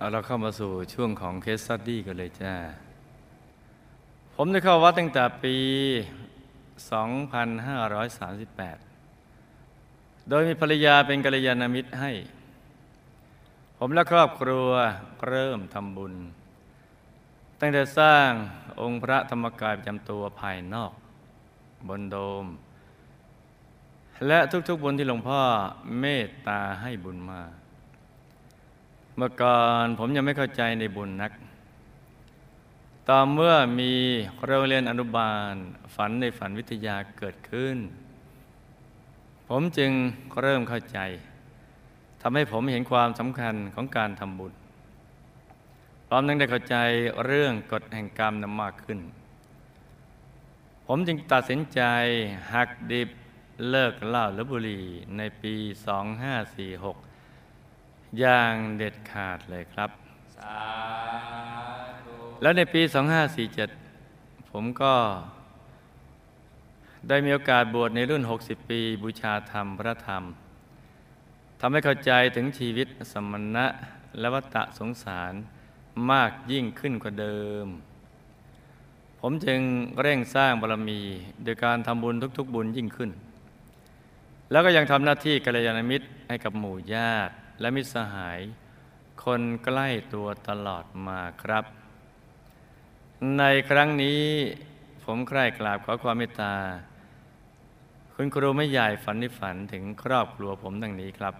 เอาเราเข้ามาสู่ช่วงของเคสสตดี้กันเลยจ้า ผมได้เข้าวัดตั้งแต่ปี 2538 โดยมีภรรยาเป็นกัลยาณมิตรให้ ผมและครอบครัวเริ่มทำบุญ ตั้งแต่สร้างองค์พระธรรมกายประจำตัวภายนอก บนโดม และทุกๆบุญที่หลวงพ่อเมตตาให้บุญมา เมื่อก่อนผมยังไม่เข้าใจในบุญนัก ต่อเมื่อมีโรงเรียนอนุบาลฝันในฝันวิทยาเกิดขึ้น ผมจึงเริ่มเข้าใจทำให้ผมเห็นความสำคัญของการทำบุญพร้อมทั้งได้เข้าใจเรื่องกฎแห่งกรรมนำมากขึ้น ผมจึงตัดสินใจหักดิบเลิกเหล้าและบุหรี่ในปี 2546 อย่างเด็ดขาดเลยครับ แล้วในปี 2547 ผมก็ ได้มีโอกาสบวชในรุ่น 60 ปี บูชาธรรมพระธรรมทำให้เข้าใจถึงชีวิตสมณะและวัฏสงสารมากยิ่งขึ้นกว่าเดิม ผมจึงเร่งสร้างบารมี โดยการทำบุญทุก ๆ บุญยิ่งขึ้น แล้วก็ยังทำหน้าที่กัลยาณมิตรให้กับหมู่ญาติ และมิตรสหาย คนใกล้ตัวตลอดมาครับ ในครั้งนี้ผมใคร่กราบขอความเมตตา คุณครูไม่ใหญ่ฝันในฝันถึงครอบครัวผมดังนี้ครับ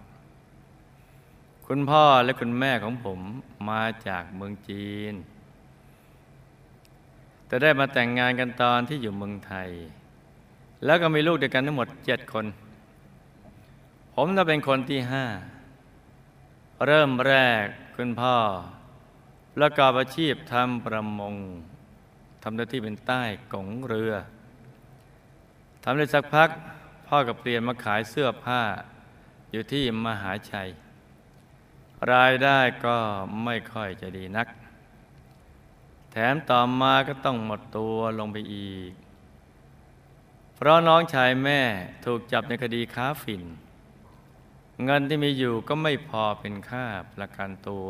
คุณพ่อและคุณแม่ของผมมาจากเมืองจีน แต่ได้มาแต่งงานกันตอนที่อยู่เมืองไทย แล้วก็มีลูกด้วยกันทั้งหมดเจ็ดคน ผมจะเป็นคนที่ห้า เริ่มแรกคุณพ่อ ประกอบอาชีพทำประมงทำหน้าที่เป็นใต้กงเรือทำได้สักพักพ่อกับเปลี่ยนมาขายเสื้อผ้า อยู่ที่มหาชัย รายได้ก็ไม่ค่อยจะดีนัก แถมต่อมาก็ต้องหมดตัวลงไปอีก เพราะน้องชายแม่ถูกจับในคดีค้าฝิ่น เงินที่มีอยู่ก็ไม่พอเป็นค่าประกันตัว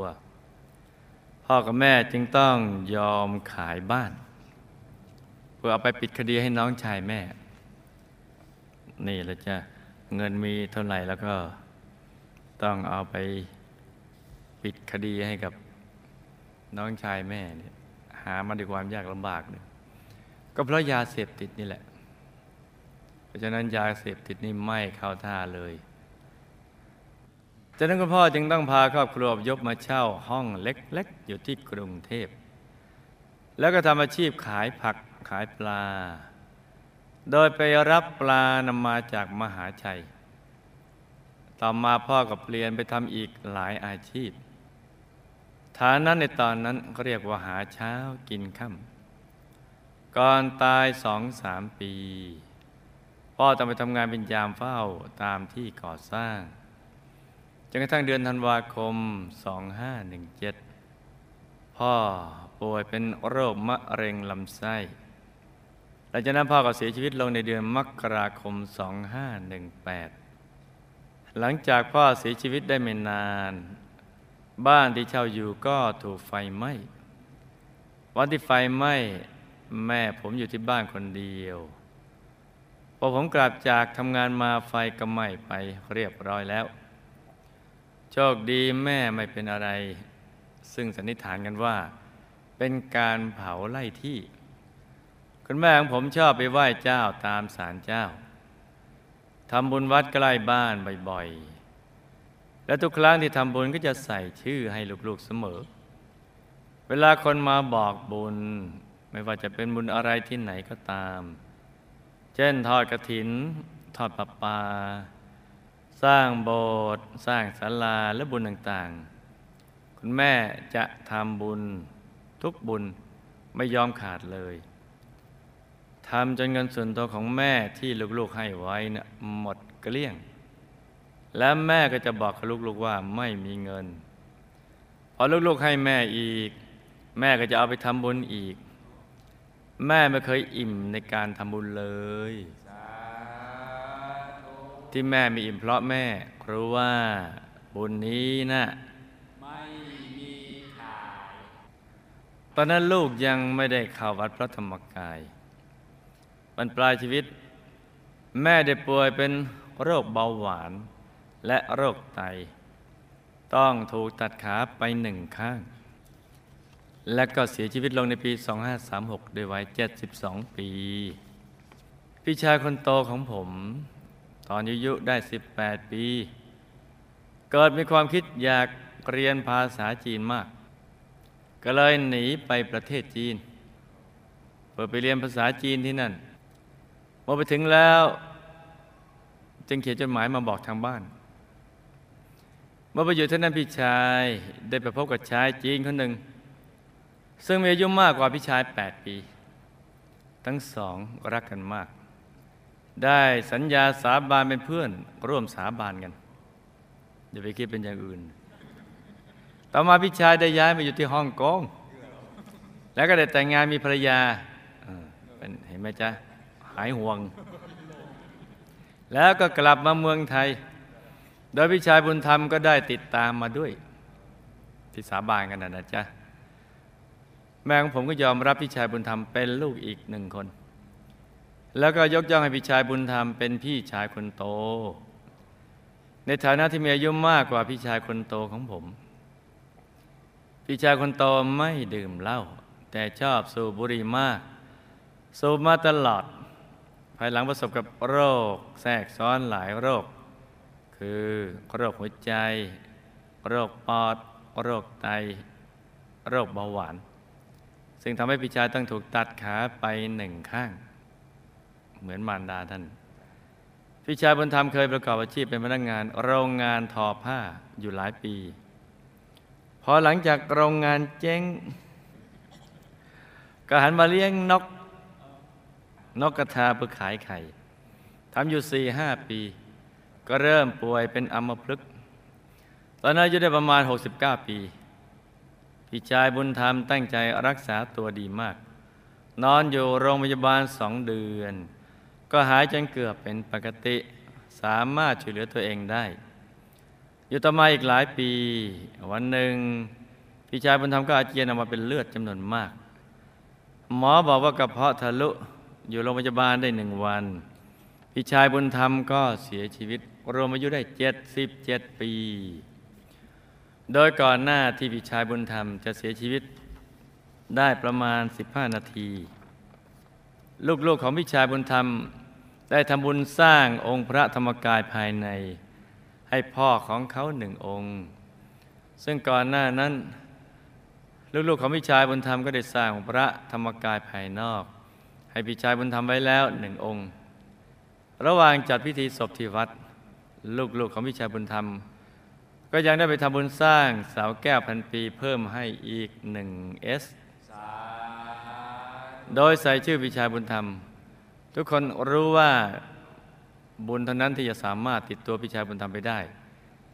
พ่อกับแม่จึงต้องยอมขายบ้าน เพื่อเอาไปปิดคดีให้น้องชายแม่ นี่แหละจ้ะเงินมีเท่าไหร่แล้วก็ต้องเอาไปปิดคดีให้กับน้องชายแม่เนี่ยหามาด้วยความยากลำบากเนี่ยก็เพราะยาเสพติดนี่แหละ เพราะฉะนั้นยาเสพติดนี่ไม่เข้าท่าเลย จากนั้นคุณพ่อจึงต้องพาครอบครัวยกมาเช่าห้องเล็กๆ อยู่ที่กรุงเทพ แล้วก็ทำอาชีพขายผักขายปลา โดยไปรับปลานำมาจากมหาชัย ต่อมาพ่อก็เปลี่ยนไปทำอีกหลายอาชีพ ฐานั้นในตอนนั้นเขาเรียกว่าหาเช้ากินค่ำก่อนตายสองสามปี พ่อต้องไปทำงานเป็นยามเฝ้าตามที่ก่อสร้าง จนกระทั่งเดือนธันวาคม 2517 พ่อป่วยเป็นโรคมะเร็งลำไส้หลังจากนั้นพ่อก็เสียชีวิตลงในเดือนมกราคม 2518 หลังจากพ่อเสียชีวิตได้ไม่นาน บ้านที่เช่าอยู่ก็ถูกไฟไหม้วันที่ไฟไหม้แม่ผมอยู่ที่บ้านคนเดียว พอผมกลับจากทำงานมาไฟก็ไหม้ไปเรียบร้อยแล้ว โชคดีแม่ไม่เป็นอะไร ซึ่งสันนิษฐานกันว่า เป็นการเผาไล่ที่ คุณแม่ของผมชอบไปไหว้เจ้าตามศาลเจ้าทำบุญวัดใกล้บ้านบ่อยๆ และทุกครั้งที่ทำบุญก็จะใส่ชื่อให้ลูกๆเสมอ เวลาคนมาบอกบุญ ไม่ว่าจะเป็นบุญอะไรที่ไหนก็ตาม เช่นทอดกระถิน ทอดปลาปลา สร้างโบสถ์สร้างศาลาและบุญต่างๆ คุณแม่จะทำบุญทุกบุญไม่ยอมขาดเลยทำจนเงินส่วนตัวของแม่ที่ลูกๆให้ไว้นะ่ะหมดเกลี้ยง และแม่ก็จะบอกกับลูกๆว่าไม่มีเงิน พอลูกๆให้แม่อีก แม่ก็จะเอาไปทำบุญอีก แม่ไม่เคยอิ่มในการทำบุญเลย ที่แม่มีอิ่มเพราะแม่รู้ว่าบุญนี้นะไม่มีขายตอนนั้นลูกยังไม่ได้เข้าวัดพระธรรมกายบรรปลายชีวิต แม่ได้ป่วยเป็นโรคเบาหวานและโรคไต ต้องถูกตัดขาไปหนึ่งข้าง และก็เสียชีวิตลงในปี 2536 ด้วยวัย 72 ปี พี่ชายคนโตของผม ตอนอายุได้ 18 ปี เกิดมีความคิดอยากเรียนภาษาจีนมาก ก็เลยหนีไปประเทศจีนเพื่อไปเรียนภาษาจีนที่นั่นพอไปถึงแล้ว จึงเขียนจดหมายมาบอกทางบ้าน เมื่อไปอยู่ที่นั่นพี่ชายได้ไปพบกับชายจีนคนหนึ่ง ซึ่งมีอายุมากกว่าพี่ชาย 8 ปี ทั้งสองรักกันมาก ได้สัญญาสาบานเป็นเพื่อน ร่วมสาบานกันอย่าไปคิดเป็นอย่างอื่น ต่อมาพี่ชายได้ย้ายมาอยู่ที่ฮ่องกงแล้วก็ได้แต่งงานมีภรรยาเป็นเห็นไหมจ๊ะหายห่วง แล้วก็กลับมาเมืองไทย โดยพี่ชายบุญธรรมก็ได้ติดตามมาด้วย ที่สาบานกันนะนะจ๊ะแม่ของผมก็ยอมรับพี่ชายบุญธรรมเป็นลูกอีกหนึ่งคน แล้วก็ยกย่องให้พี่ชายบุญธรรมเป็นพี่ชายคนโต ในฐานะที่มีอายุมากกว่าพี่ชายคนโตของผม พี่ชายคนโตไม่ดื่มเหล้าแต่ชอบสูบบุหรี่มาก สูบมาตลอด ภายหลังประสบกับโรค แทรกซ้อนหลายโรค คือโรคหัวใจ โรคปอด โรคไต โรคเบาหวาน ซึ่งทำให้พี่ชายต้องถูกตัดขาไปหนึ่งข้าง เหมือนมารดาท่าน พี่ชายบุญธรรมเคยประกอบอาชีพเป็นพนักงาน โรงงานทอผ้าอยู่หลายปี พอหลังจากโรงงานเจ๊งก็หันมาเลี้ยงนก นกกระทาเพื่อขายไข่ทำอยู่สี่ห้าปี ก็เริ่มป่วยเป็นอัมพฤกษ์ตอนนั้นอายุได้ประมาณ 69 ปี พี่ชายบุญธรรมตั้งใจรักษาตัวดีมาก นอนอยู่โรงพยาบาลสองเดือน ก็หายจนเกือบเป็นปกติสามารถช่วยเหลือตัวเองได้ อยู่ต่อมาอีกหลายปี วันหนึ่งพี่ชายบุญธรรมก็อาเจียนออกมาเป็นเลือดจำนวนมาก หมอบอกว่ากระเพาะทะลุอยู่โรงพยาบาลได้หนึ่งวัน พี่ชายบุญธรรมก็เสียชีวิตรวมอายุได้เจ็ดสิบเจ็ดปี โดยก่อนหน้าที่พี่ชายบุญธรรมจะเสียชีวิตได้ประมาณ 15 นาที ลูกๆของพี่ชายบุญธรรม ได้ทำบุญสร้างองค์พระธรรมกายภายใน ให้พ่อของเขาหนึ่งองค์ ซึ่งก่อนหน้านั้น ลูกๆของพี่ชายบุญธรรมก็ได้สร้างพระธรรมกายภายนอก ให้พี่ชายบุญธรรมไว้แล้วหนึ่งองค์ ระหว่างจัดพิธีศพที่วัด ลูกๆของพี่ชายบุญธรรม ก็ยังได้ไปทำบุญสร้างเสาแก้วพันปีเพิ่มให้อีกหนึ่งเอส โดยใส่ชื่อพี่ชาบุญธรรม ทุกคนรู้ว่าบุญเท่านั้นที่จะสามารถติดตัวพี่ชาบุญธรรมไปได้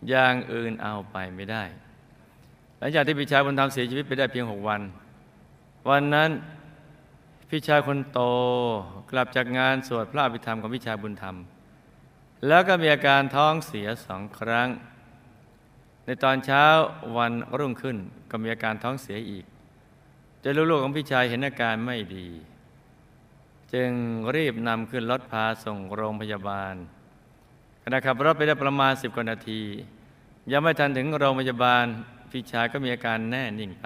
อย่างอื่นเอาไปไม่ได้ หลังจากที่พี่ชาบุญธรรมเสียชีวิตไปได้เพียงหกวัน วันนั้นพี่ชาคนโตกลับจากงานสวดพระอภิธรรมของพี่ชาบุญธรรม แล้วก็มีอาการท้องเสียสองครั้ง ในตอนเช้าวันรุ่งขึ้นก็มีอาการท้องเสียอีก จนลูกๆของพี่ชายเห็นอาการไม่ดี จึงรีบนำขึ้นรถพาส่งโรงพยาบาลขณะขับรถไปได้ประมาณสิบกว่านาที ยังไม่ทันถึงโรงพยาบาลพี่ชายก็มีอาการแน่นิ่งไป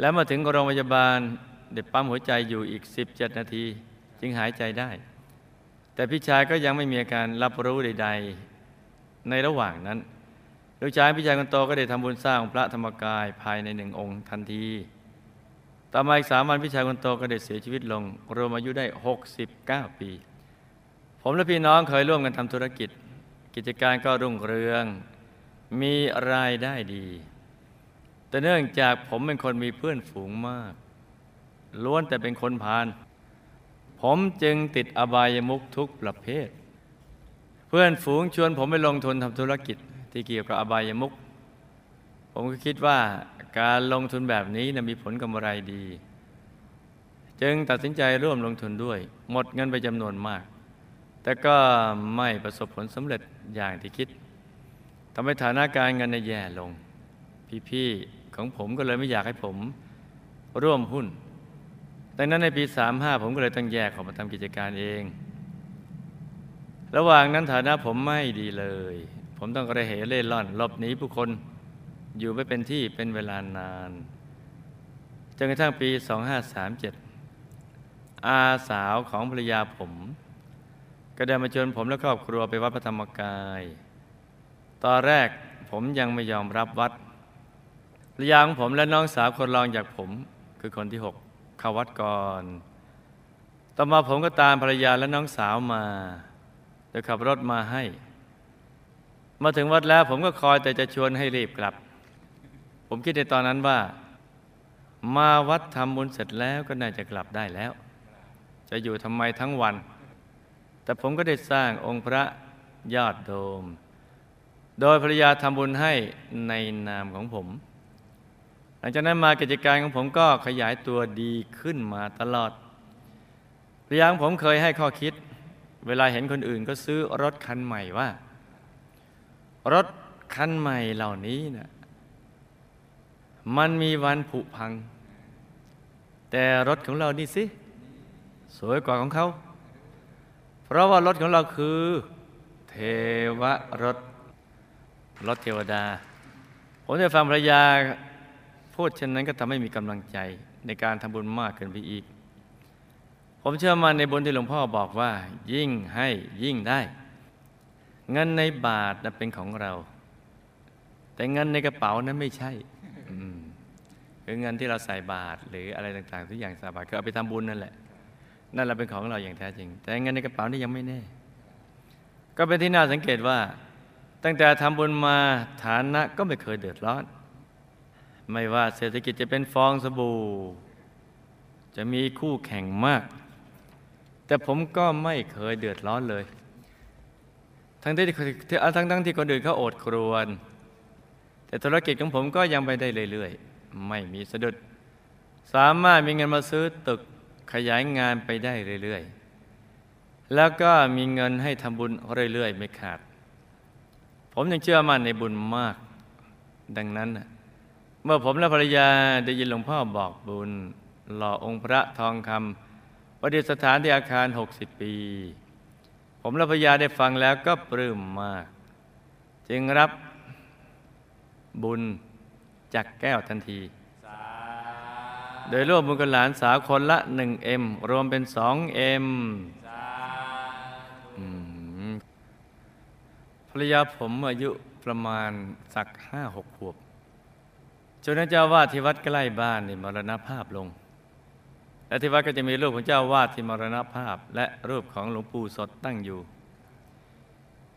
แล้วมาถึงโรงพยาบาลเด็กปั๊มหัวใจอยู่อีก 17 นาที จึงหายใจได้ แต่พี่ชายก็ยังไม่มีอาการรับรู้ใด ๆ ในระหว่างนั้น ลูกชายพี่ชายคนโตก็ได้ทำบุญสร้างพระธรรมกายภายในหนึ่งองค์ทันที ต่อมาอีกสามวันพี่ชายคนโตก็ได้เสียชีวิตลง รวมอายุได้ 69 ปี ผมและพี่น้องเคยร่วมกันทำธุรกิจ กิจการก็รุ่งเรือง มีรายได้ดี แต่เนื่องจากผมเป็นคนมีเพื่อนฝูงมาก ล้วนแต่เป็นคนพาลผมจึงติดอบายมุขทุกประเภท เพื่อนฝูงชวนผมไปลงทุนทำธุรกิจที่เกี่ยวกับอบายมุขผมก็คิดว่า การลงทุนแบบนี้นะมีผลกำไรดี จึงตัดสินใจร่วมลงทุนด้วย หมดเงินไปจำนวนมาก แต่ก็ไม่ประสบผลสำเร็จอย่างที่คิดทำให้ฐานะการเงินในแย่ลง พี่ๆของผมก็เลยไม่อยากให้ผมร่วมหุ้นดังนั้นในปี 35 ผมก็เลยต้องแยกออกมาทำกิจการเอง ระหว่างนั้นฐานะผมไม่ดีเลย ผมต้องกระเหเล่ร่อนหลบหนีผู้คน อยู่ไม่เป็นที่เป็นเวลานานจนกระทั่งปี 2537 อาสาวของภรรยาผม ก็ได้มาชวนผมและครอบครัวไปวัดพระธรรมกาย ตอนแรกผมยังไม่ยอมรับวัดภรรยาของผมและน้องสาวคนรองจากผมคือคนที่หกเข้าวัดก่อน ต่อมาผมก็ตามภรรยาและน้องสาวมาโดยขับรถมาให้ มาถึงวัดแล้วผมก็คอยแต่จะชวนให้รีบกลับ ผมคิดในตอนนั้นว่า มาวัดทำบุญเสร็จแล้วก็น่าจะกลับได้แล้ว จะอยู่ทำไมทั้งวัน แต่ผมก็ได้สร้างองค์พระยอดโดม โดยภรรยาทำบุญให้ในนามของผม หลังจากนั้นมากิจการของผมก็ขยายตัวดีขึ้นมาตลอดภรรยาของผมเคยให้ข้อคิด เวลาเห็นคนอื่นก็ซื้อรถคันใหม่ว่า รถคันใหม่เหล่านี้นะ มันมีวันผุพัง แต่รถของเรานี่สิ สวยกว่าของเขา เพราะว่ารถของเราคือ เทวรถ รถเทวดา ผมได้ฟังภรรยาพูดเช่นนั้นก็ทำให้มีกำลังใจในการทำบุญมากขึ้นไปอีก ผมเชื่อมันในบุญที่หลวงพ่อบอกว่า ยิ่งให้ยิ่งได้ เงินในบาทนั้นเป็นของเรา แต่เงินในกระเป๋านั้นไม่ใช่ คือเงินที่เราใส่บาทหรืออะไรต่างๆทุกอย่างใส่บาทคือเอาไปทำบุญนั่นแหละ นั่นแหละเป็นของเราอย่างแท้จริง แต่เงินในกระเป๋านี่ยังไม่แน่ ก็เป็นที่น่าสังเกตว่า ตั้งแต่ทำบุญมาฐานะก็ไม่เคยเดือดร้อน ไม่ว่าเศรษฐกิจจะเป็นฟองสบู่ จะมีคู่แข่งมาก แต่ผมก็ไม่เคยเดือดร้อนเลย ทั้งที่ทั้งทั้งที่คนอื่นเขาโอดครวน แต่ธุรกิจของผมก็ยังไปได้เรื่อยๆ ไม่มีสะดุด สามารถมีเงินมาซื้อตึกขยายงานไปได้เรื่อยๆ แล้วก็มีเงินให้ทำบุญเรื่อยๆ ไม่ขาด ผมยังเชื่อมั่นในบุญมาก ดังนั้น เมื่อผมและภรรยาได้ยินหลวงพ่อบอกบุญ หล่อองค์พระทองคำประดิษฐานที่อาคาร 60 ปี ผมและภรรยาได้ฟังแล้วก็ปลื้มมาก จึงรับ บุญจากแก้วทันที โดยร่วมบุญกับหลานสาวคนละ 1M รวมเป็น 2M อืมภรรยาผมอายุประมาณสักห้าหกขวบจนนั้นเจ้าวาดที่วัดใกล้บ้านนี่มรณภาพลง และที่วัดก็จะมีรูปของเจ้าวาดที่มรณภาพ และรูปของหลวงปู่สดตั้งอยู่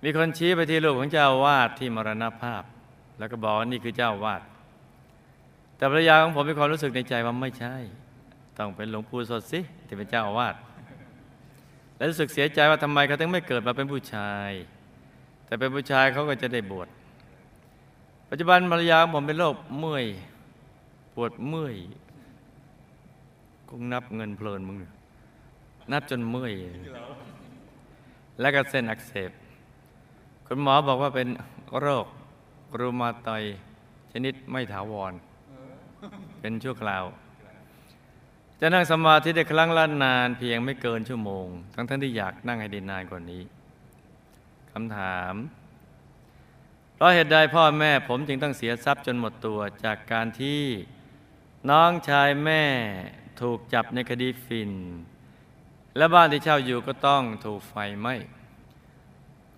มีคนชี้ไปที่รูปของเจ้าวาดที่มรณภาพ แล้วก็บอกว่านี่คือเจ้าวาด แต่ภรรยาของผมมีความรู้สึกในใจว่าไม่ใช่ ต้องเป็นหลวงปู่สดสิที่เป็นเจ้าอาวาสและรู้สึกเสียใจว่าทำไมเขาถึงไม่เกิดมาเป็นผู้ชาย แต่เป็นผู้ชายเขาก็จะได้บวชปัจจุบันภรรยาของผมเป็นโรคเมื่อยปวดเมื่อยคงนับเงินเพลินมึงนับจนเมื่อยและก็เส้นอักเสบคุณหมอบอกว่าเป็นโรค รูมาตอยชนิดไม่ถาวร เป็นชั่วคราว จะนั่งสมาธิได้ครั้งละนานเพียงไม่เกินชั่วโมง ทั้งทั้งที่อยากนั่งให้ได้นานกว่านี้คำถามเพราะเหตุใดพ่อแม่ผมจึงต้องเสียทรัพย์จนหมดตัวจากการที่น้องชายแม่ถูกจับในคดีฟิน และบ้านที่เช่าอยู่ก็ต้องถูกไฟไหม้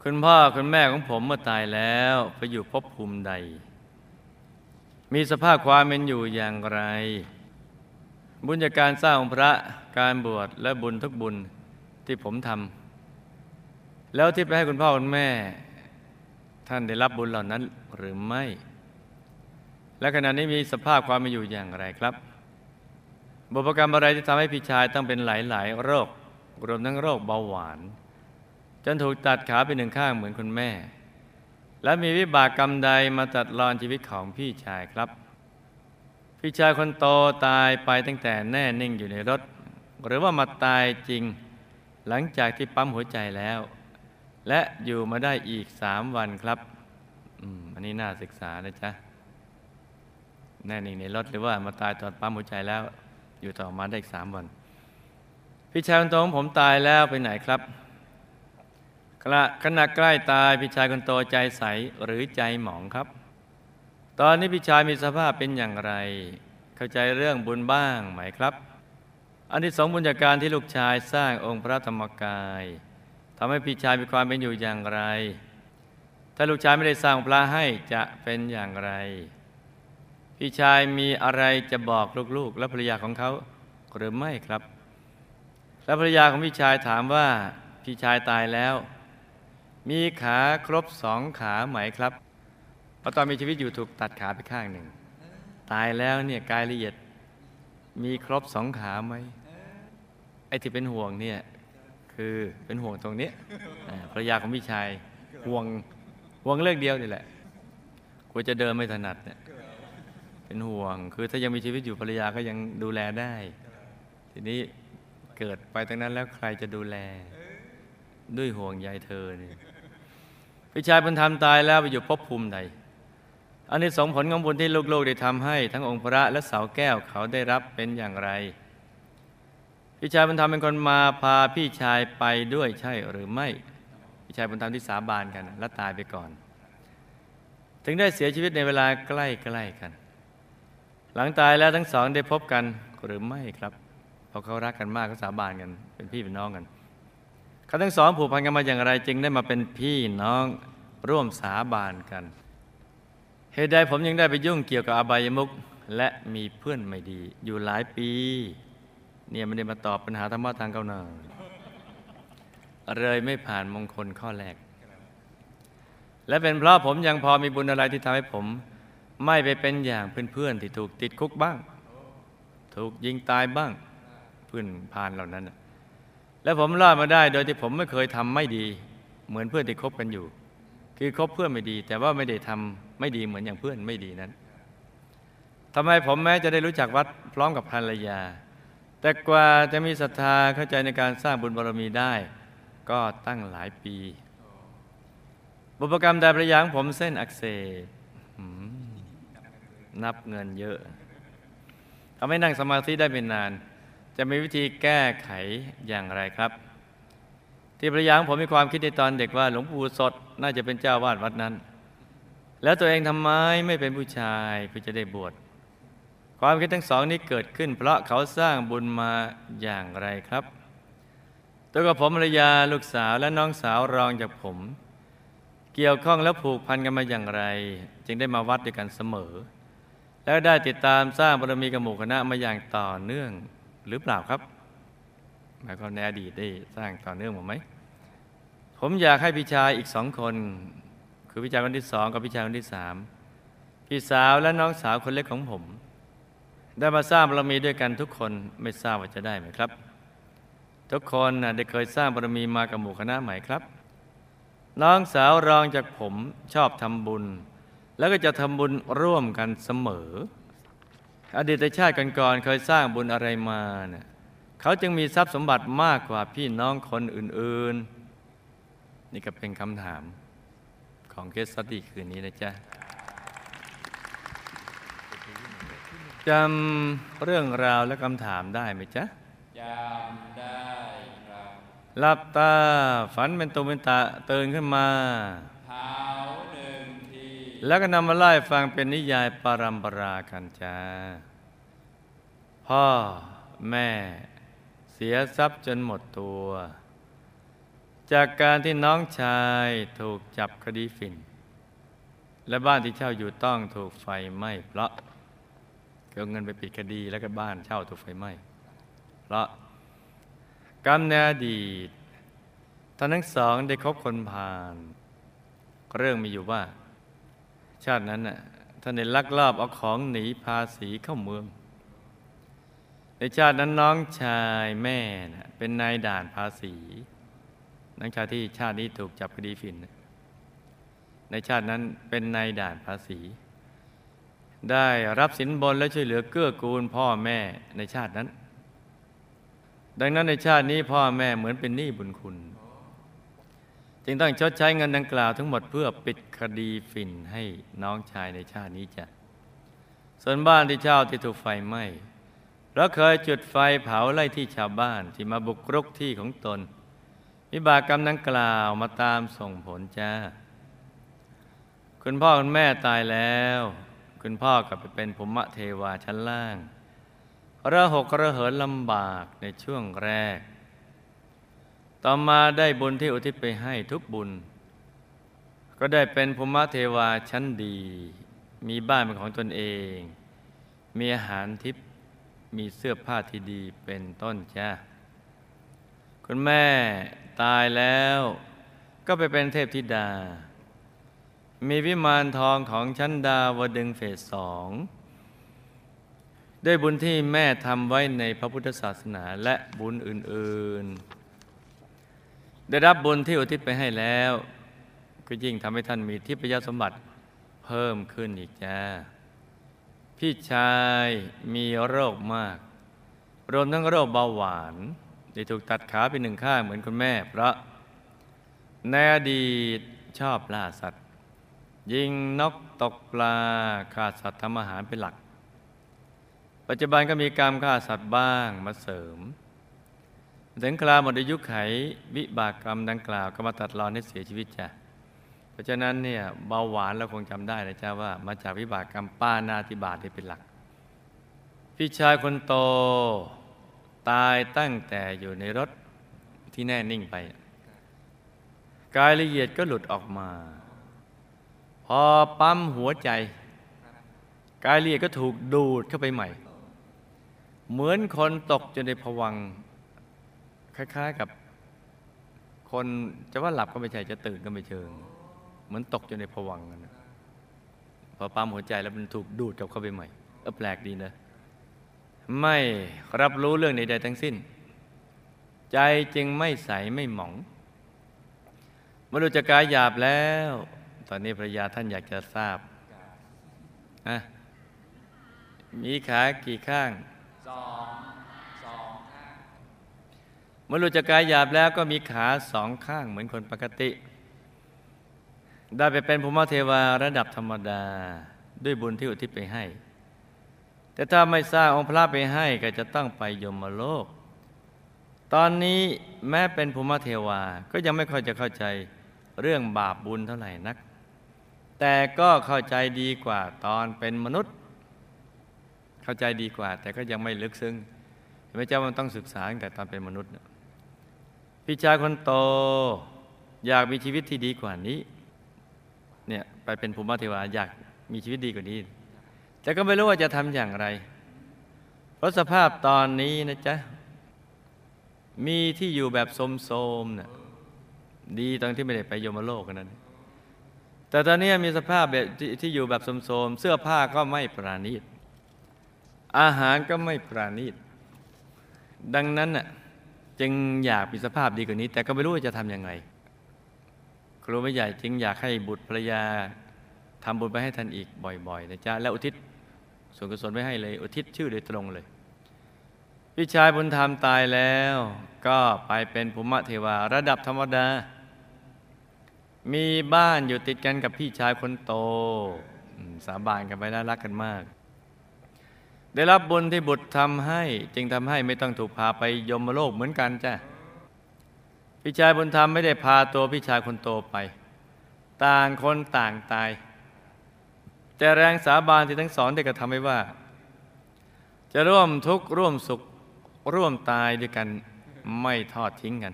คุณพ่อคุณแม่ของผมเมื่อตายแล้วไปอยู่ภพภูมิใด มีสภาพความเป็นอยู่อย่างไร บุญจากการสร้างองพระการบวชและบุญทุกบุญที่ผมทำแล้วที่ไปให้คุณพ่อคุณแม่ ท่านได้รับบุญเหล่านั้นหรือไม่ และขณะนี้มีสภาพความเป็นอยู่อย่างไรครับ บุพกรรมอะไรที่ทำให้พี่ชายต้องเป็นหลาย ๆ โรครวมทั้งโรคเบาหวาน จนถูกตัดขาไปหนึ่งข้างเหมือนคุณแม่ และมีวิบากกรรมใดมาตัดรอนชีวิตของพี่ชายครับ พี่ชายคนโตตายไปตั้งแต่แน่นิ่งอยู่ในรถ หรือว่ามาตายจริง หลังจากที่ปั๊มหัวใจแล้ว และอยู่มาได้อีกสามวันครับอืมอันนี้น่าศึกษานะจ๊ะแน่นิ่งในรถหรือว่ามาตายตอนปั๊มหัวใจแล้ว อยู่ต่อมาได้อีกสามวัน พี่ชายคนโตของผมตายแล้วไปไหนครับ ขณะขณะใกล้ตายพี่ชายคนโตใจใสหรือใจหมองครับ ตอนนี้พี่ชายมีสภาพเป็นอย่างไร เข้าใจเรื่องบุญบ้างไหมครับ อันที่สองบุญจากการที่ลูกชายสร้างองค์พระธรรมกายทำให้พี่ชายมีความเป็นอยู่อย่างไร ถ้าลูกชายไม่ได้สร้างพระให้จะเป็นอย่างไร พี่ชายมีอะไรจะบอกลูกๆ และภรรยาของเขาหรือไม่ครับ และภรรยาของพี่ชายถามว่าพี่ชายตายแล้ว มีขาครบสองขาไหมครับพราะตอนมีชีวิตอยู่ถูกตัดขาไปข้างหนึ่ง ตายแล้วเนี่ยกายละเอียด มีครบสองขาไหมไอ้ที่เป็นห่วงเนี่ยคือเป็นห่วงตรงนี้ภรรยาของพี่ชายห่วงห่วงเรื่องเดียวนี่แหละกลัวจะเดินไม่ถนัดเนี่ยเป็นห่วง คือถ้ายังมีชีวิตอยู่ภรรยาก็ยังดูแลได้ ทีนี้เกิดไปตรงนั้นแล้วใครจะดูแล ด้วยห่วงใยเธอเนี่ย พี่ชายบุญธรรมตายแล้วไปอยู่ภพภูมิใดอันนี้สองผลของบุญที่ลูกๆได้ทำให้ทั้งองค์พระและเสาแก้วเขาได้รับเป็นอย่างไร พี่ชายบุญธรรมเป็นคนมาพาพี่ชายไปด้วยใช่หรือไม่ พี่ชายบุญธรรมที่สาบานกัน และตายไปก่อน ถึงได้เสียชีวิตในเวลาใกล้ๆกัน หลังตายแล้วทั้งสองได้พบกันหรือไม่ครับ เพราะเขารักกันมากเขาสาบานกัน เป็นพี่เป็นน้องกัน เขาทั้งสองผูกพันกันมาอย่างไรจึงได้มาเป็นพี่น้องร่วมสาบานกัน เหตุใดผมยังได้ไปยุ่งเกี่ยวกับอบายมุขและมีเพื่อนไม่ดี อยู่หลายปี เนี่ยไม่ได้มาตอบปัญหาธรรมะทางเก้าหน้าเลยไม่ผ่านมงคลข้อแรก และเป็นเพราะผมยังพอมีบุญอะไรที่ทำให้ผม ไม่ไปเป็นอย่างเพื่อนๆที่ถูกติดคุกบ้าง ถูกยิงตายบ้าง เพื่อนผ่านเหล่านั้นน่ะ และผมรอดมาได้โดยที่ผมไม่เคยทำไม่ดี เหมือนเพื่อนที่คบกันอยู่ คือคบเพื่อนไม่ดี แต่ว่าไม่ได้ทำไม่ดีเหมือนอย่างเพื่อนไม่ดีนั้นทำไมผมแม้จะได้รู้จักวัดพร้อมกับภรรยา แต่กว่าจะมีศรัทธาเข้าใจในการสร้างบุญบารมีได้ ก็ตั้งหลายปี บุพกรรมใดประยางผมเส้นอักเสบนับเงินเยอะทำให้นั่งสมาธิได้เป็นนาน จะมีวิธีแก้ไขอย่างไรครับ ที่ประยางผมมีความคิดในตอนเด็กว่าหลวงปู่สดน่าจะเป็นเจ้าวาดวัดนั้น แล้วตัวเองทำไมไม่เป็นผู้ชายเพื่อจะได้บวชความคิดทั้งสองนี้เกิดขึ้น เพราะเขาสร้างบุญมาอย่างไรครับ ตัวกับผมภรรยาลูกสาวและน้องสาวรองจากผม เกี่ยวข้องและผูกพันกันมาอย่างไร จึงได้มาวัดด้วยกันเสมอ แล้วได้ติดตามสร้างบารมีกับหมู่คณะมาอย่างต่อเนื่อง หรือเปล่าครับ หมายความในอดีตได้สร้างต่อเนื่องมาไหม ผมอยากให้พี่ชายอีกสองคน คือพี่ชายคนที่สองกับพี่ชายคนที่สามพี่สาวและน้องสาวคนเล็กของผม ได้มาสร้างบารมีด้วยกันทุกคนไม่ทราบว่าจะได้ไหมครับ ทุกคนได้เคยสร้างบารมีมากับหมู่คณะไหมครับ น้องสาวรองจากผมชอบทำบุญ แล้วก็จะทำบุญร่วมกันเสมอ อดีตชาติก่อนๆเคยสร้างบุญอะไรมาเนะ่ยเขาจึงมีทรัพย์สมบัติมากกว่าพี่น้องคนอื่น ๆ นี่ก็เป็นคำถามของเคสสตี้คืนนี้นะจ๊ะจำเรื่องราวและคำถามได้ไหมจ๊ะจำได้ครับหลับตาฝันเป็นตุเป็นตาตื่นขึ้นมาเท้าหนึ่งที แล้วก็นำมาไล่ฟังเป็นนิยายปรัมปรากันจ้า พ่อแม่เสียทรัพย์จนหมดตัว จากการที่น้องชายถูกจับคดีฝิ่น และบ้านที่เช่าอยู่ต้องถูกไฟไหม้เพราะเอาเงินไปปิดคดีแล้วก็บ้านเช่าถูกไฟไหม้เพราะกรรมในอดีตท่านทั้งสองได้คบคนพาลเรื่องมีอยู่ว่า ชาตินั้นน่ะท่านได้ลักลอบเอาของหนีภาษีเข้าเมือง ในชาตินั้นน้องชายแม่น่ะเป็นนายด่านภาษีน้องชายที่ชาตินี้ถูกจับคดีฝิ่นนะในชาตินั้นเป็นนายด่านภาษี ได้รับสินบนและช่วยเหลือเกื้อกูลพ่อแม่ในชาตินั้น ดังนั้นในชาตินี้พ่อแม่เหมือนเป็นหนี้บุญคุณ จึงต้องชดใช้เงินดังกล่าวทั้งหมดเพื่อปิดคดีฝิ่นให้น้องชายในชาตินี้จ้ะส่วนบ้านที่เช่าที่ถูกไฟไหม้เราเคยจุดไฟเผาไล่ที่ชาวบ้านที่มาบุกรุกที่ของตนวิบากกรรมดังกล่าวมาตามส่งผลจ้าคุณพ่อคุณแม่ตายแล้ว คุณพ่อกลับไปเป็นภูมิเทวาชั้นล่างระหกระเหินลำบากในช่วงแรก ต่อมาได้บุญที่อุทิศไปให้ทุกบุญ ก็ได้เป็นภูมิเทวาชั้นดี มีบ้านเป็นของตนเอง มีอาหารทิพย์มีเสื้อผ้าที่ดีเป็นต้นจ้าคุณแม่ตายแล้วก็ไปเป็นเทพธิดา มีวิมานทองของชั้นดาวดึงเฟสสองด้วยบุญที่แม่ทำไว้ในพระพุทธศาสนาและบุญอื่น ๆ ได้รับบุญที่อุทิศไปให้แล้ว ก็ยิ่งทำให้ท่านมีทิพยสมบัติเพิ่มขึ้นอีกจ้า พี่ชายมีโรคมาก รวมทั้งโรคเบาหวานที่ถูกตัดขาไปหนึ่งข้างเหมือนคุณแม่เพราะในอดีตชอบล่าสัตว์ ยิงนกตกปลาฆ่าสัตว์ทำอาหารเป็นหลัก ปัจจุบันก็มีกรรฆ่าสัตว์บ้างมาเสริม ถึงคราวหมดอายุไขวิบากกรรมดังกล่าวก็มาตัดรอนให้เสียชีวิตจ้ะเพราะฉะนั้นเนี่ยเบาหวานเราคงจำได้นะจ้าว่า มาจากวิบากกรรมป้านาติบาตเป็นหลัก พี่ชายคนโตตายตั้งแต่อยู่ในรถที่แน่นิ่งไป กายละเอียดก็หลุดออกมา พอปั๊มหัวใจ กายละเอียดก็ถูกดูดเข้าไปใหม่ เหมือนคนตกจนในผวัง คล้ายๆกับคนจะว่าหลับก็ไม่ใช่จะตื่นก็ไม่เชิง เหมือนตกอยู่ในผวังค์นั่นพอปั๊มหัวใจแล้วมันถูกดูดกลับเข้าไปใหม่ เออแปลกดีนะไม่รับรู้เรื่องใดๆทั้งสิ้น ใจจึงไม่ใสไม่หมองมรุจกายหยาบแล้ว ตอนนี้ภรรยาท่านอยากจะทราบอะมีขากี่ข้างสองสองข้าง มรุดจากกายหยาบแล้วก็มีขาสองข้างเหมือนคนปกติ ได้ไปเป็นภูมิเทวาระดับธรรมดา ด้วยบุญที่อุทิศไปให้ แต่ถ้าไม่สร้างองค์พระไปให้ก็จะต้องไปยมโลก ตอนนี้แม้เป็นภูมิเทวาก็ยังไม่ค่อยจะเข้าใจเรื่องบาปบุญเท่าไหร่นัก แต่ก็เข้าใจดีกว่าตอนเป็นมนุษย์ เข้าใจดีกว่า แต่ก็ยังไม่ลึกซึ้งเห็นไหมเจ้ามันต้องศึกษาตั้งแต่ตอนเป็นมนุษย์นะ พี่ชายคนโต อยากมีชีวิตที่ดีกว่านี้ เนี่ยไปเป็นภูมิเทวาอยากมีชีวิตดีกว่านี้ แต่ก็ไม่รู้ว่าจะทำอย่างไร เพราะสภาพตอนนี้นะจ๊ะ มีที่อยู่แบบโสมๆน่ะดีตอนที่ไม่ได้ไปโยมโลกกันนั้น แต่ตอนนี้มีสภาพแบบที่ที่อยู่แบบโสมๆเสื้อผ้าก็ไม่ปราณีต อาหารก็ไม่ปราณีต ดังนั้นน่ะ จึงอยากมีสภาพดีกว่านี้ แต่ก็ไม่รู้จะทำยังไง ครูไม่ใหญ่จึงอยากให้บุตรภรรยาทำบุญไปให้ท่านอีกบ่อยๆนะจ๊ะและอุทิศส่วนกุศลไว้ให้เลย อุทิศชื่อโดยตรงเลย พี่ชายบุญธรรมตายแล้ว ก็ไปเป็นภูมิเทวาระดับธรรมดา มีบ้านอยู่ติดกันกับพี่ชายคนโต สาบานกันไปแล้วรักกันมาก ได้รับบุญที่บุตรทำให้ จึงทำให้ไม่ต้องถูกพาไปยมโลกเหมือนกันจ้ะพี่ชายบุญธรรมไม่ได้พาตัวพี่ชายคนโตไป ต่างคนต่างตาย แต่แรงสาบานที่ทั้งสองได้กระทำไว้ว่า จะร่วมทุกข์ร่วมสุขร่วมตายด้วยกันไม่ทอดทิ้งกัน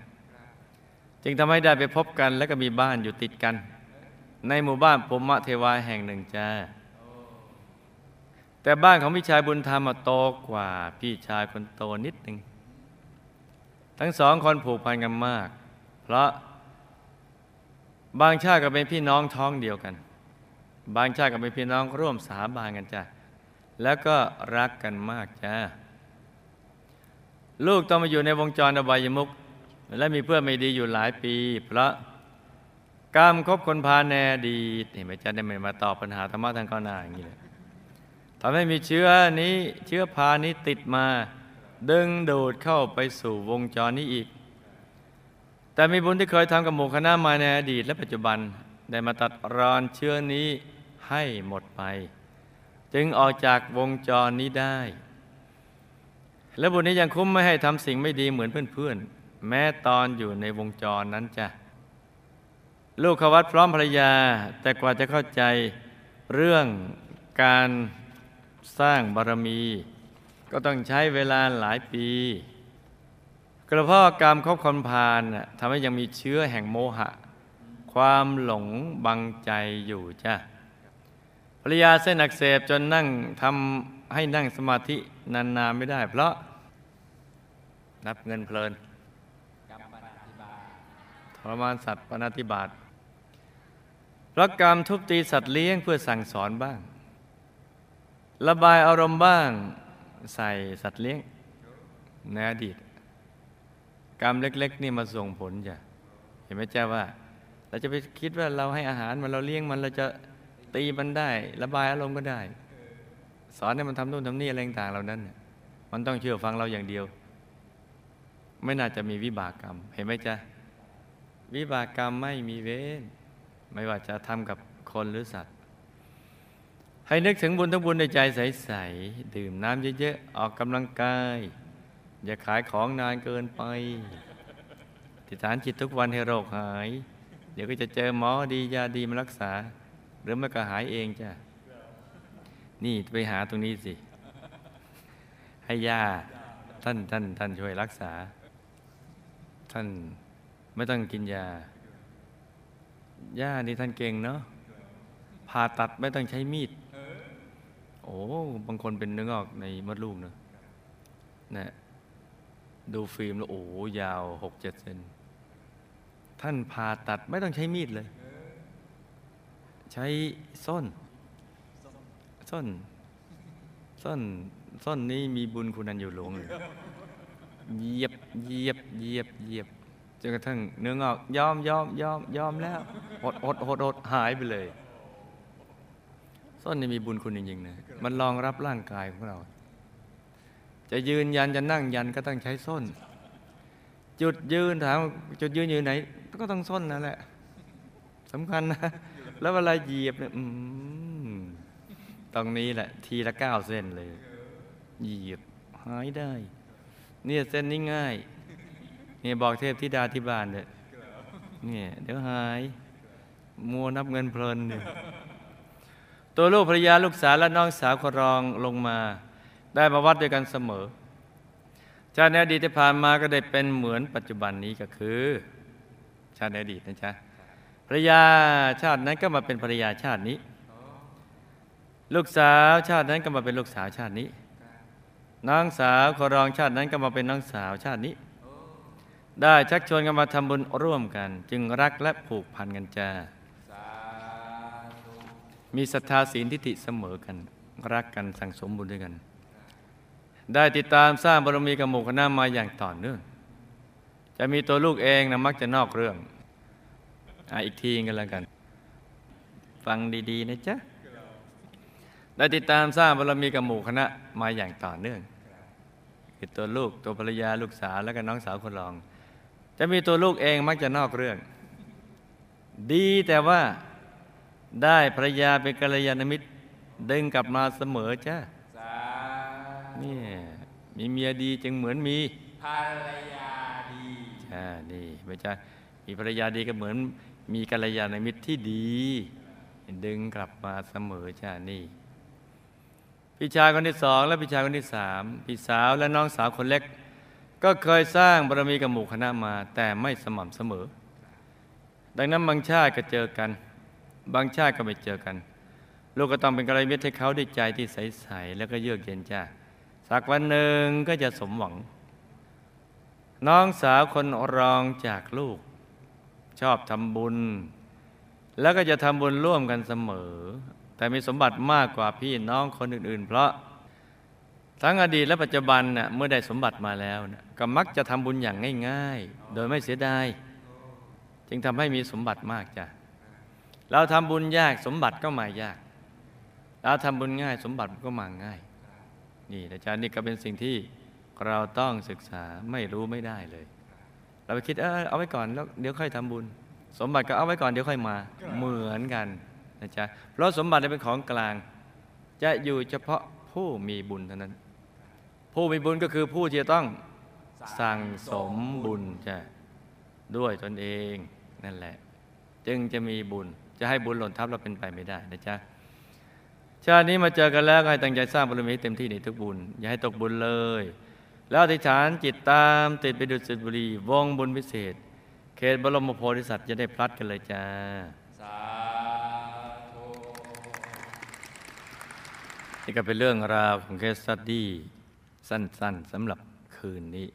จึงทำให้ได้ไปพบกันและก็มีบ้านอยู่ติดกัน ในหมู่บ้านพรหมเทวาแห่งหนึ่งจ้า แต่บ้านของพี่ชายบุญธรรมอะโตกว่าพี่ชายคนโตนิดหนึ่งทั้งสองคนผูกพันกันมาก เพราะบางชาติก็เป็นพี่น้องท้องเดียวกัน บางชาติก็เป็นพี่น้องร่วมสาบานกันจ้ะแล้วก็รักกันมากจ้าลูกต้องมาอยู่ในวงจรอบายมุกและมีเพื่อนไม่ดีอยู่หลายปี เพราะกรรมคบคนพาแนดีเห็นไหมจ๊ะได้ไม่มาตอบปัญหาธรรมะทางก้าวหน้าอย่างนี้เลย ทำให้มีเชื้อนี้เชื้อพานี้ติดมา ดึงดูดเข้าไปสู่วงจรนี้อีก แต่มีบุญที่เคยทำกับหมู่คณะมาในอดีตและปัจจุบันได้มาตัดรอนเชื้อนี้ให้หมดไป จึงออกจากวงจรนี้ได้ และบุญนี้ยังคุ้มไม่ให้ทำสิ่งไม่ดีเหมือนเพื่อนๆ แม้ตอนอยู่ในวงจรนั้นจ้ะลูกขวัดพร้อมภรรยา แต่กว่าจะเข้าใจเรื่องการ สร้างบารมี ก็ต้องใช้เวลาหลายปี กระเพาะกรรมครบคนพาลน่ะทำให้ยังมีเชื้อแห่งโมหะ ความหลงบังใจอยู่จ้ะภรรยาเส้นอักเสบจนนั่งทำให้นั่งสมาธินานๆไม่ได้ เพราะนับเงินเพลินทรมานสัตว์ปณติบาตเพราะกรรมทุบตีสัตว์เลี้ยงเพื่อสั่งสอนบ้าง ระบายอารมณ์บ้าง ใส่สัตว์เลี้ยงในอดีตกรรมเล็ก ๆ นี่มาส่งผลจ้ะเห็นไหมเจ้าว่า เราจะไปคิดว่าเราให้อาหารมันเราเลี้ยงมันเราจะตีมันได้ ระบายอารมณ์ก็ได้ สอนให้มันทำนู่นทำนี่อะไรต่างเหล่านั้นน่ะมันต้องเชื่อฟังเราอย่างเดียว ไม่น่าจะมีวิบากกรรม เห็นไหมจ๊ะวิบากกรรมไม่มีเว้นไม่ว่าจะทำกับคนหรือสัตว์ ให้นึกถึงบุญทั้งบุญในใจใสๆดื่มน้ำเยอะๆ ออกกำลังกาย อย่าขายของนานเกินไปติดฐานจิตทุกวันให้โรคหาย เดี๋ยวก็จะเจอหมอดียาดีมารักษา หรือไม่ก็หายเองจ้ะ นี่ไปหาตรงนี้สิ ให้ยาท่านท่านท่านช่วยรักษา ท่านไม่ต้องกินยาย่านี่ท่านเก่งเนาะผ่าตัดไม่ต้องใช้มีด โอ้บางคนเป็นเนื้องอกในมดลูกเนอะนะดูฟิล์มแล้วโอ้ยาวหกเจ็ดเซนท่านผ่าตัดไม่ต้องใช้มีดเลย ใช้ส้น ส้น ส้น ส้นนี้มีบุญคุณอันอยู่หลวงเลยเยียบเยียบเยียบเยียบจนกระทั่งเนื้องอกยอมยอมยอมยอมแล้วอดอดอดอดหายไปเลย ส้นนี่มีบุญคุณจริงๆนะมันรองรับร่างกายของเรา จะยืนยันจะนั่งยันก็ต้องใช้ส้น จุดยืนถามจุดยืนอยู่ไหน ก็ต้องส้นนั่นแหละสำคัญนะ แล้วเวลาเหยียบเนี่ยอืมตรงนี้แหละ ทีละเก้าเส้นเลย เหยียบหายได้ เนี่ยเส้นนี้ง่ายเนี่ยบอกเทพธิดาที่บ้านเนี่ยเนี่ยเดี๋ยวหาย มัวนับเงินเพลินเนี่ย ตัวลูกภรรยาลูกสาวและน้องสาวคนรองลงมา ได้มาวัดด้วยกันเสมอชาติในอดีตที่ผ่านมาก็ได้เป็นเหมือนปัจจุบันนี้ก็คือ ชาติในอดีตนะจ๊ะภรรยาชาตินั้นก็มาเป็นภรรยาชาตินี้ ลูกสาวชาตินั้นก็มาเป็นลูกสาวชาตินี้น้องสาวขอรองชาตินั้นก็มาเป็นน้องสาวชาตินี้ ได้ชักชวนกันมาทำบุญร่วมกัน จึงรักและผูกพันกันจ้า มีศรัทธาศีลทิฏฐิเสมอกันรักกันสั่งสมบุญด้วยกัน ได้ติดตามสร้างบารมีกับหมู่คณะมาอย่างต่อเนื่องจะมีตัวลูกเองนะมักจะนอกเรื่องออีกทีกันแล้วกัน ฟังดีๆนะจ๊ะได้ติดตามสร้างบารมีกับหมู่คณะมาอย่างต่อเนื่องคือตัวลูกตัวภรรยาลูกสาวแล้วก็น้องสาวคนรอง จะมีตัวลูกเองมักจะนอกเรื่อง ดีแต่ว่า ได้ภรรยาเป็นกัลยาณมิตรดึงกลับมาเสมอจ้าสาธุนี่มีเมียดีจึงเหมือนมีภรรยาดีอ่านี่ไม่ใช่มีภรรยาดีก็เหมือนมีกัลยาณมิตรที่ดี ดึงกลับมาเสมอจ้านี่พี่ชายคนที่สองและพี่ชายคนที่สามพี่สาวและน้องสาวคนเล็ก ก็เคยสร้างบารมีกับหมู่คณะมา แต่ไม่สม่ำเสมอ ดังนั้นบางชาติก็เจอกัน บางชาติก็ไม่เจอกัน ลูกก็ต้องเป็นกัลยาณมิตรให้เขาด้วยใจที่ใสๆแล้วก็เยือกเย็นจ้าสักวันหนึ่งก็จะสมหวัง น้องสาวคนรองจากลูก ชอบทำบุญ แล้วก็จะทำบุญร่วมกันเสมอ แต่มีสมบัติมากกว่าพี่น้องคนอื่น ๆ เพราะทั้งอดีตและปัจจุบันน่ะเมื่อได้สมบัติมาแล้วนะก็มักจะทำบุญอย่างง่าย ๆ โดยไม่เสียดาย จึงทำให้มีสมบัติมากจ้ะ เราทำบุญยากสมบัติก็มายาก เราทำบุญง่ายสมบัติก็มาง่าย นี่อาจารย์นี่ก็เป็นสิ่งที่เราต้องศึกษาไม่รู้ไม่ได้เลย เราไปคิดเออเอาไว้ก่อนแล้วเดี๋ยวค่อยทำบุญ สมบัติก็เอาไว้ก่อนเดี๋ยวค่อยมา เหมือนกันนะจ๊ะเพราะสมบัติเป็นของกลาง จะอยู่เฉพาะผู้มีบุญเท่านั้น ผู้มีบุญก็คือผู้ที่จะต้องสั่งสมบุญจะด้วยตนเองนั่นแหละ จึงจะมีบุญ จะให้บุญหล่นทับเราเป็นไปไม่ได้นะจ๊ะชาตินี้มาเจอกันแล้วก็ให้ตั้งใจสร้างบารมีให้เต็มที่ในทุกบุญ อย่าให้ตกบุญเลย แล้วอธิษฐานจิตตามติดไปดุจสิบุรีวงบุญพิเศษ เขตบรมโพธิสัตว์จะได้พลัดกันเลยจ้าสาธุนี่ก็เป็นเรื่องราวของเคสสตดี้สั้นๆสำหรับคืนนี้